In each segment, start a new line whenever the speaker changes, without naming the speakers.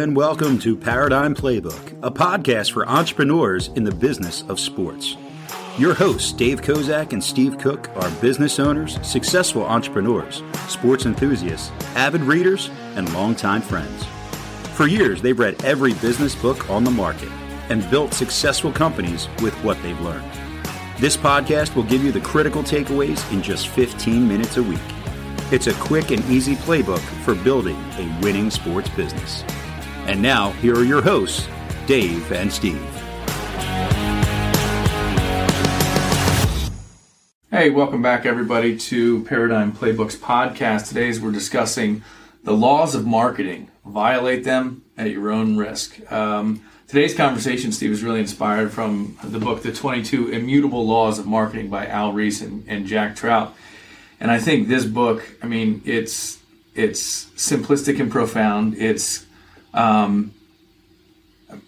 and welcome to Paradigm Playbook, a podcast for entrepreneurs in the business of sports. Your hosts, Dave Kozak and Steve Cook, are business owners, successful entrepreneurs, sports enthusiasts, avid readers, and longtime friends. For years, they've read every business book on the market and built successful companies with what they've learned. This podcast will give you the critical takeaways in just 15 minutes a week. It's a quick and easy playbook for building a winning sports business. And now, here are your hosts, Dave and Steve.
Hey, welcome back, everybody, to Paradigm Playbooks podcast. Today, we're discussing the laws of marketing. Violate them at your own risk. Um, today's conversation, Steve, is really inspired from the book, The 22 Immutable Laws of Marketing by Al Ries and, and Jack Trout. And I think this book, I mean, it's it's simplistic and profound. It's um,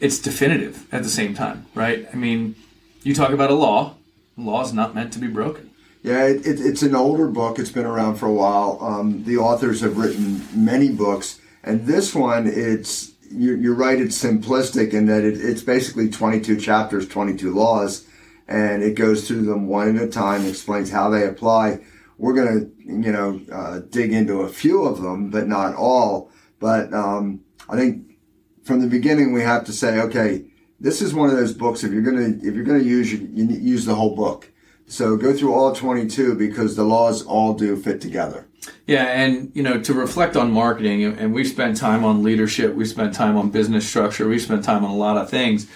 it's definitive at the same time, right? I mean, you talk about a law. Law is not meant to be broken.
Yeah, it, it, it's an older book. It's been around for a while. Um, the authors have written many books, and this one, it's you're, you're right. It's simplistic in that it, it's basically 22 chapters, 22 laws, and it goes through them one at a time, explains how they apply we're to, you know, uh, dig into a few of them, but not all. But um, I think from the beginning we have to say, okay, this is one of those books. If you're going to if you're to use you, you use the whole book. So go through all 22 because the laws all do fit together.
Yeah, and you know, to reflect on marketing, and we spent time on leadership, we spent time on business structure, we spent time on a lot of things.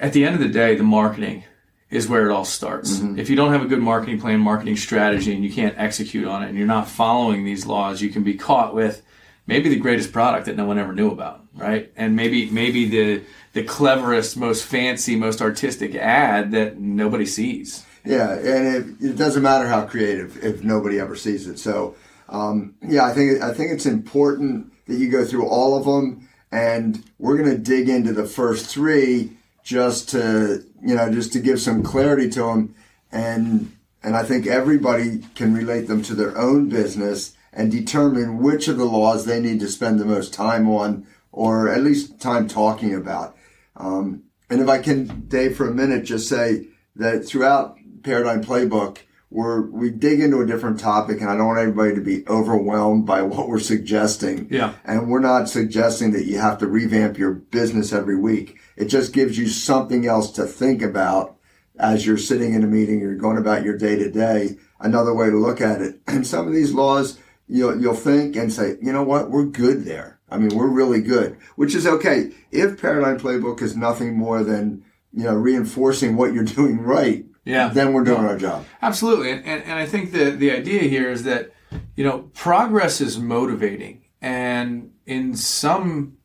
At the end of the day, the marketing is where it all starts. Mm-hmm. If you don't have a good marketing plan, marketing strategy, and you can't execute on it, and you're not following these laws, you can be caught with maybe the greatest product that no one ever knew about, right? And maybe maybe the the cleverest, most fancy, most artistic ad that nobody sees.
Yeah, and it, it doesn't matter how creative if nobody ever sees it. So, um, yeah, I think I think it's important that you go through all of them, and we're going to dig into the first three just to you know just to give some clarity to them and and I think everybody can relate them to their own business and determine which of the laws they need to spend the most time on or at least time talking about. Um, and if I can, Dave, for a minute, just say that throughout Paradigm Playbook, we're, we dig into a different topic and I don't want everybody to be overwhelmed by what we're suggesting.
Yeah.
And we're not suggesting that you have to revamp your business every week. It just gives you something else to think about as you're sitting in a meeting, you're going about your day to day, another way to look at it. And some of these laws, you'll, you'll think and say, you know what? We're good there. I mean, we're really good, which is okay. If Paradigm Playbook is nothing more than, you know, reinforcing what you're doing right,
yeah.
then we're doing our job.
Absolutely. And, and, and I think the, the idea here is that, you know, progress is motivating. And in some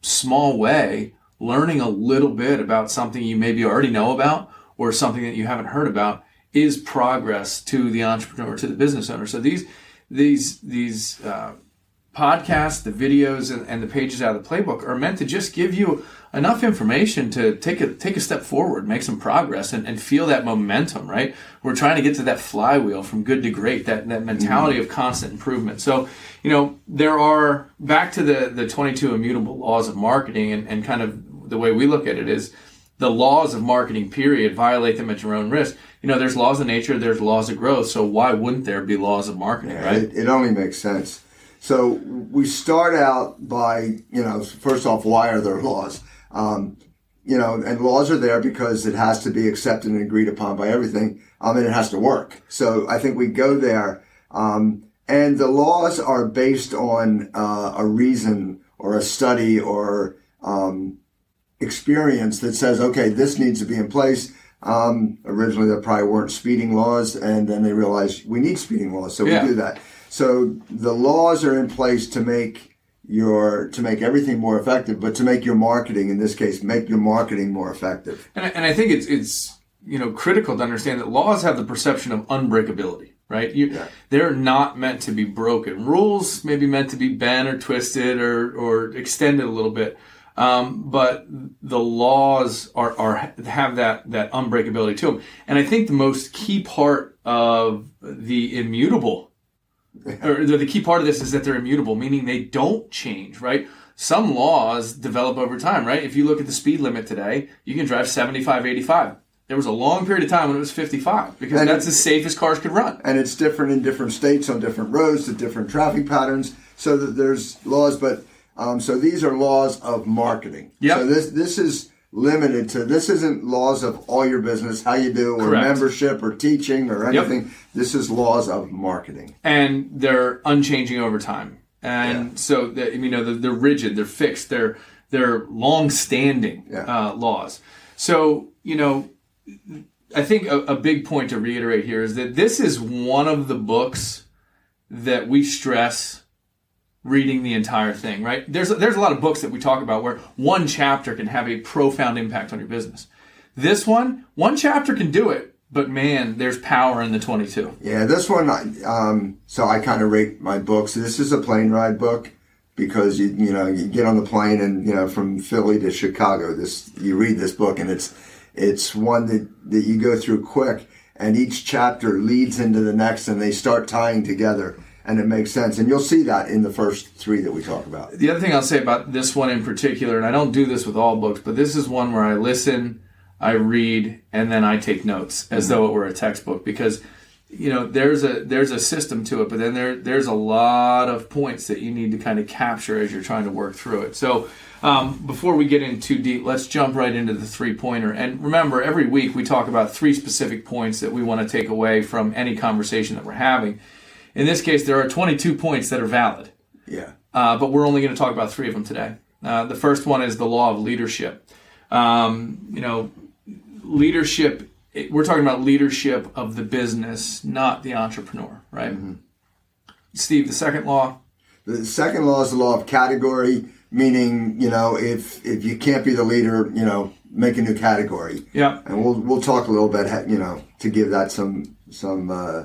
small way, learning a little bit about something you maybe already know about or something that you haven't heard about is progress to the entrepreneur, to the business owner. So these these these uh, podcasts, the videos, and, and, the pages out of the playbook are meant to just give you enough information to take a take a step forward, make some progress, and, and feel that momentum. Right? We're trying to get to that flywheel from good to great, that that mentality mm-hmm. of constant improvement. So you know there are back to the the 22 immutable laws of marketing and, and kind of the way we look at it is the laws of marketing period violate them at your own risk you know there's laws of nature there's laws of growth so why wouldn't there be laws of marketing yeah, right?
it, it, only makes sense. So we start out by you know first off why are there laws? Um, you know and laws are there because it has to be accepted and agreed upon by everything. Um, and it has to work. So i think we go there. Um, and the laws are based on uh, a reason or a study or um, experience that says, okay, this needs to be in place. Um, originally, there probably weren't speeding laws, and then they realized we need speeding laws, so yeah. we do that. So the laws are in place to make your to make everything more effective, but to make your marketing, in this case, make your marketing more effective.
And I, and I think it's it's you know critical to understand that laws have the perception of unbreakability right? You, yeah. They're not meant to be broken. Rules may be meant to be bent or twisted or, or extended a little bit. Um, but the laws are, are have that that unbreakability to them, and I think the most key part of the immutable, or the key part of this is that they're immutable, meaning they don't change. Right? some laws develop over time, right? If you look at the speed limit today, you can drive 75, 85. There was a long period of time when it was 55 because
And
that's
it-
as safe as cars could run.
and it's different in different states on different roads to different traffic patterns. So that there's laws, but um, so these are laws of marketing.
Yep.
So this this is limited to this isn't laws of all your business, how you do, or
Correct.
membership, or teaching, or
Yep.
anything. This is laws of marketing.
and they're unchanging over time. And
Yeah.
so, the, you know, they're, they're rigid, they're fixed, they're they're long-standing
Yeah.
uh, laws. So, you know, I think a, a big point to reiterate here is that this is one of the books that we stress reading the entire thing. Right? There's there's a lot of books that we talk about where one chapter can have a profound impact on your business. This one, one chapter can do it, but man, there's power in the 22.
Yeah, this one. Um, so I kind of rate my books. This is a plane ride book because you you know you get on the plane and you know from Philly to Chicago. This you read this book and it's it's one that that you go through quick and each chapter leads into the next and they start tying together and it makes sense. And you'll see that in the first three that we talk about.
The other thing I'll say about this one in particular, and I don't do this with all books, but this is one where I listen, I read, and then I take notes as though it were a textbook because you know there's a there's a system to it, but then there there's a lot of points that you need to kind of capture as you're trying to work through it. So um, before we get in too deep, let's jump right into the three pointer. And remember, every week we talk about three specific points that we want to take away from any conversation that we're having. In this case, there are 22 points that are valid
Yeah.
uh, but we're only going to talk about three of them today. Uh, the first one is the law of leadership. Um, you know, leadership. it- We're talking about leadership of the business, not the entrepreneur, right? Steve, the second law.
The second law is the law of category, meaning you know if if you can't be the leader, you know make a new category.
Yeah.
and we'll we'll talk a little bit, you know, to give that some some uh,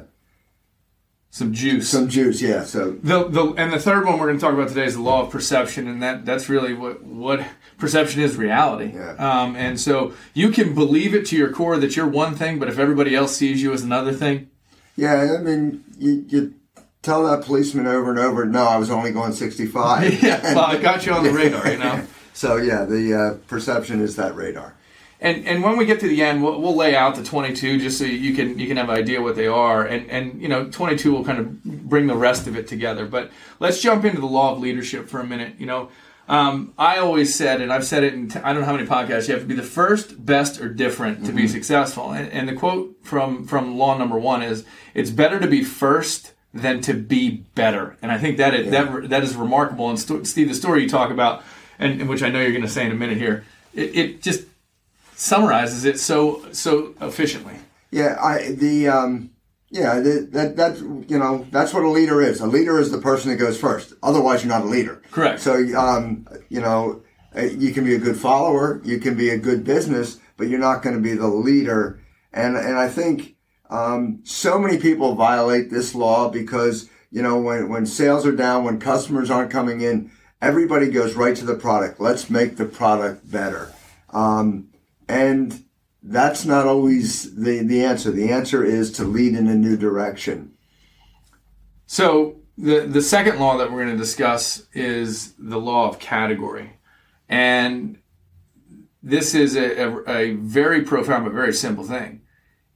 Some juice.
some juice. Yeah. So
The, the and the third one we're going to talk about today is the law of perception, and that that's really what what perception is reality.
Yeah.
Um, and so you can believe it to your core that you're one thing, but if everybody else sees you as another thing,
yeah, I mean, you, you tell that policeman over and over, no, I was only going sixty five.
yeah, well, I got you on the radar, you know.
So yeah, the uh, perception is that radar.
And and when we get to the end, we'll, we'll lay out the 22 just so you can you can have an idea what they are, and and you know 22 will kind of bring the rest of it together. But let's jump into the law of leadership for a minute. You know, um, I always said, and I've said it in t- I don't know how many podcasts. You have to be the first, best, or different to be successful. And, and the quote from from law number one is, "It's better to be first than to be better." And I think that it, that that is remarkable. And Sto- Steve, the story you talk about, and, and which I know you're going to say in a minute here, it, it just summarizes it so so efficiently.
Yeah, I the um, yeah that that that you know that's what a leader is. A leader is the person that goes first. Otherwise, you're not a leader.
Correct.
So um, you know uh, you can be a good follower, you can be a good business, but you're not going to be the leader. And and I think um, so many people violate this law because you know when when sales are down, when customers aren't coming in, everybody goes right to the product. Let's make the product better. Um, and that's not always the, the answer. The answer is to lead in a new direction.
So the the second law that we're going to discuss is the law of category, and this is a, a, a very profound but very simple thing.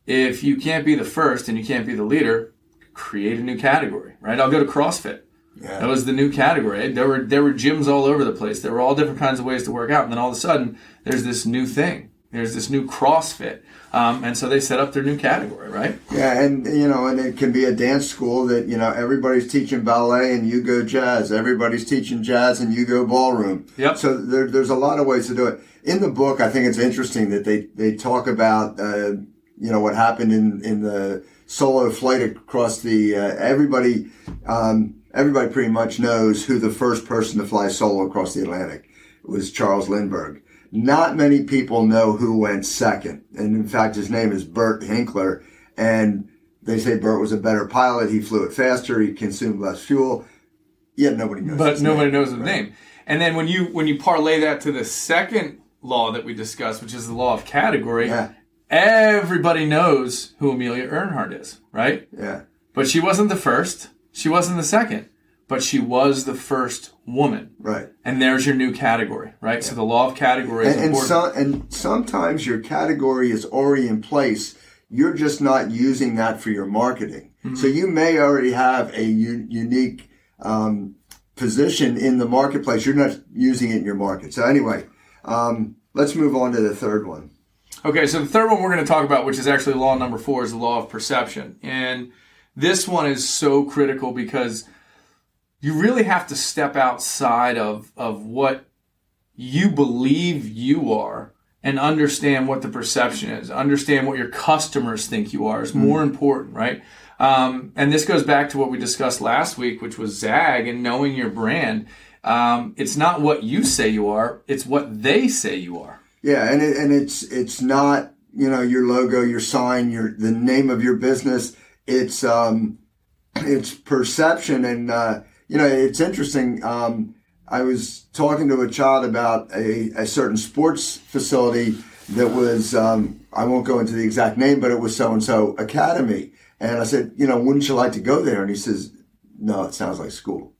If you can't be the first and you can't be the leader, create a new category. Right? I'll go to CrossFit.
Yeah.
That was the new category. There were there were gyms all over the place. There were all different kinds of ways to work out, and then all of a sudden, there's this new thing. There's this new CrossFit, um, and so they set up their new category, right?
Yeah, and you know, and it can be a dance school that you know everybody's teaching ballet and you go jazz. Everybody's teaching jazz and you go ballroom.
Yep.
So there, there's a lot of ways to do it. In the book, I think it's interesting that they they talk about uh, you know what happened in in the solo flight across the uh, everybody. Um, everybody pretty much knows who the first person to fly solo across the Atlantic was Charles Lindbergh. Not many people know who went second. And in fact, his name is Bert Hinkler. And they say Bert was a better pilot. He flew it faster. He consumed less fuel. Yet nobody knows.
but nobody
name.
knows his name. And then when you when you parlay that to the second law that we discussed, which is the law of category,
Yeah.
everybody knows who Amelia Earhart is, right?
Yeah.
But she wasn't the first. She wasn't the second. But she was the first woman.
Right.
And there's your new category, right? So the law of category is
And, and, so, and sometimes your category is already in place. You're just not using that for your marketing.
Mm-hmm.
So you may already have a u- unique um, position in the marketplace. You're not using it in your market. So anyway, um, let's move on to the third one.
Okay, so the third one we're going to talk about, which is actually law number four, is the law of perception. And this one is so critical because you really have to step outside of, of what you believe you are and understand what the perception is. Understand what your customers think you are is more important, right? Um, and this goes back to what we discussed last week, which was ZAG and knowing your brand. Um, it's not what you say you are; it's what they say you are.
Yeah, and it, and it's it's not you know your logo, your sign, your the name of your business. It's um, it's perception, and uh, you know it's interesting. Um, I was talking to a child about a, a certain sports facility that was um, I won't go into the exact name, but it was so and so academy, and I said, you know, wouldn't you like to go there? And he says, no, it sounds like school.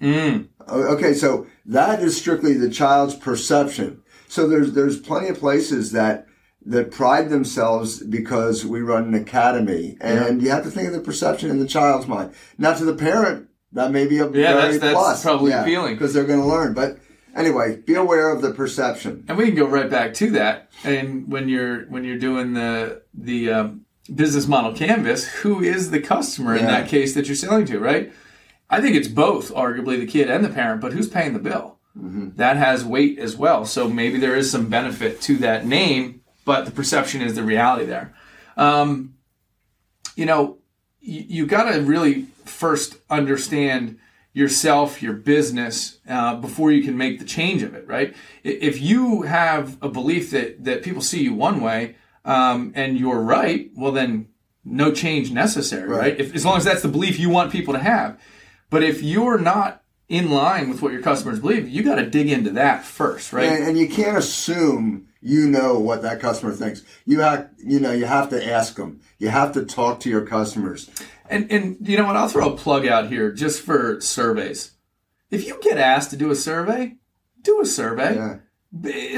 Mm.
Okay, so that is strictly the child's perception. So there's there's plenty of places that that pride themselves because we run an academy, and you have to think of the perception in the child's mind. Now, to the parent, that may be a
Yeah,
very
that's- that's
plus,
probably appealing.
because they're going to learn. But anyway, be aware of the perception.
and we can go right back to that. And when you're when you're doing the the um, business model canvas, who is the customer in
Yeah.
that case that you're selling to, right? I think it's both, arguably the kid and the parent, but who's paying the bill? That has weight as well. So maybe there is some benefit to that name, but the perception is the reality there. Um, you know, you, you got to really first understand yourself, your business, uh, before you can make the change of it, right? If you have a belief that, that people see you one way um, and you're right, well, then no change necessary, right?
Right.
If, as long as that's the belief you want people to have. But if you're not in line with what your customers believe, you got to dig into that first, right?
And, and you can't assume you know what that customer thinks. You have, you know, you have to ask them. You have to talk to your customers.
And and you know what? I'll throw a plug out here just for surveys. If you get asked to do a survey, do a survey.
Yeah.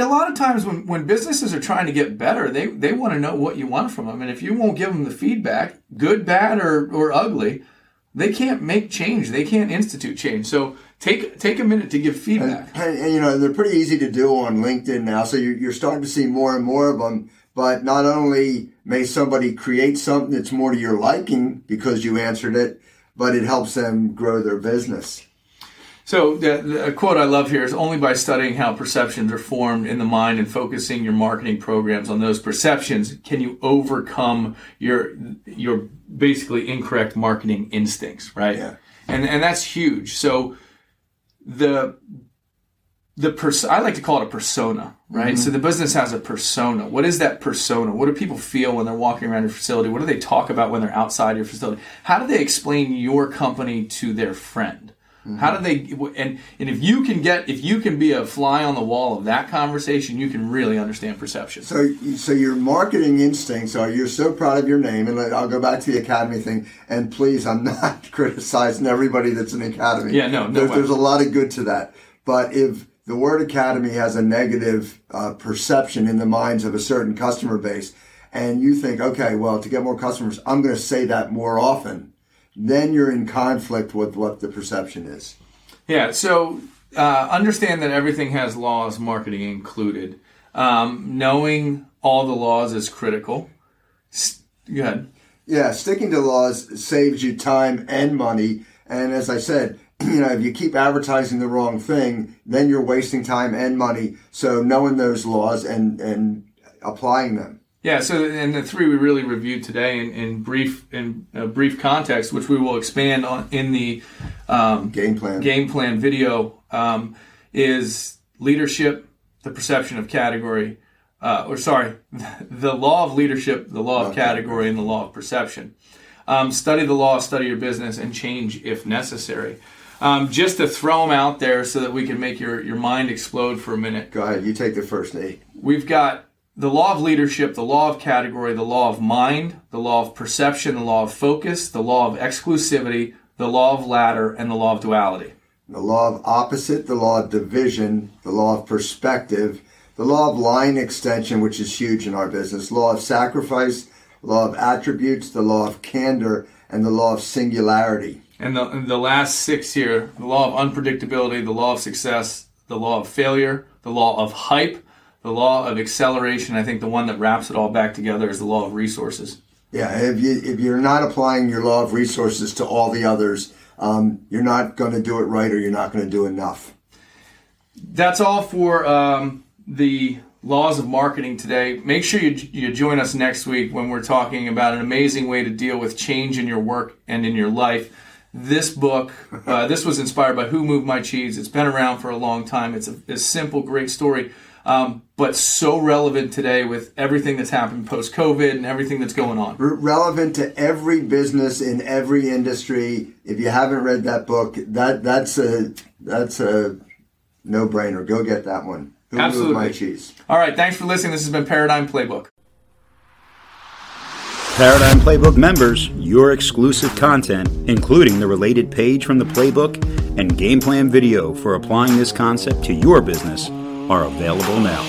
A lot of times when, when businesses are trying to get better, they, they want to know what you want from them. And if you won't give them the feedback, good, bad, or, or ugly, they can't make change. They can't institute change. So take take a minute to give feedback.
And, and, you know, they're pretty easy to do on LinkedIn now. So you're, you're starting to see more and more of them. But not only may somebody create something that's more to your liking because you answered it, but it helps them grow their business.
So the, the a quote I love here is only by studying how perceptions are formed in the mind and focusing your marketing programs on those perceptions can you overcome your your basically incorrect marketing instincts, right?
Yeah.
And and that's huge. So the the pers- I like to call it a persona, right? Mm-hmm. So the business has a persona. What is that persona? What do people feel when they're walking around your facility? What do they talk about when they're outside your facility? How do they explain your company to their friend? How do they and and if you can get if you can be a fly on the wall of that conversation, you can really understand perception.
So, so your marketing instincts are you're so proud of your name, and I'll go back to the academy thing. And please, I'm not criticizing everybody that's in the academy.
Yeah, no, no
There's, there's a lot of good to that. But if the word academy has a negative uh, perception in the minds of a certain customer base, and you think, okay, well, to get more customers, I'm going to say that more often, then you're in conflict with what the perception is.
Yeah, so uh, understand that everything has laws, marketing included. Um, knowing all the laws is critical. S- Go ahead.
Yeah, sticking to laws saves you time and money. And as I said, you know, if you keep advertising the wrong thing, then you're wasting time and money. So knowing those laws and, and applying them.
Yeah, so and the three we really reviewed today in, in brief in uh, brief context, which we will expand on in the um,
Game plan.
game plan video, um, is leadership, the perception of category, uh, or sorry, the law of leadership, the law of category, and the law of perception. Um, study the law, study your business, and change if necessary. Um, just to throw them out there so that we can make your, your mind explode for a minute.
Go ahead. You take the first Nate.
We've got the law of leadership, the law of category, the law of mind, the law of perception, the law of focus, the law of exclusivity, the law of ladder, and the law of duality.
The law of opposite, the law of division, the law of perspective, the law of line extension, which is huge in our business, law of sacrifice, law of attributes, the law of candor, and the law of singularity.
And the, and the last six here the law of unpredictability, the law of success, the law of failure, the law of hype, the law of acceleration. I think the one that wraps it all back together is the law of resources.
Yeah, if you if you're not applying your law of resources to all the others, um, you're not going to do it right, or you're not going to do enough.
That's all for um, the laws of marketing today. Make sure you, you join us next week when we're talking about an amazing way to deal with change in your work and in your life. This book, uh, this was inspired by Who Moved My Cheese. It's been around for a long time. It's a, a simple, great story um, but so relevant today with everything that's happened post COVID and everything that's going on.
relevant to every business in every industry. If you haven't read that book, that that's a that's a no brainer. Go get that one.
Who Absolutely.
my cheese?
All right. Thanks for listening. This has been Paradigm Playbook.
Paradigm Playbook members, your exclusive content, including the related page from the playbook and game plan video for applying this concept to your business are available now.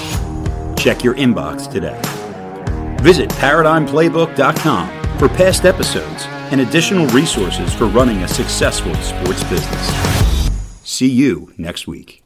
Check your inbox today. Visit ParadigmPlaybook.com for past episodes and additional resources for running a successful sports business. See you next week.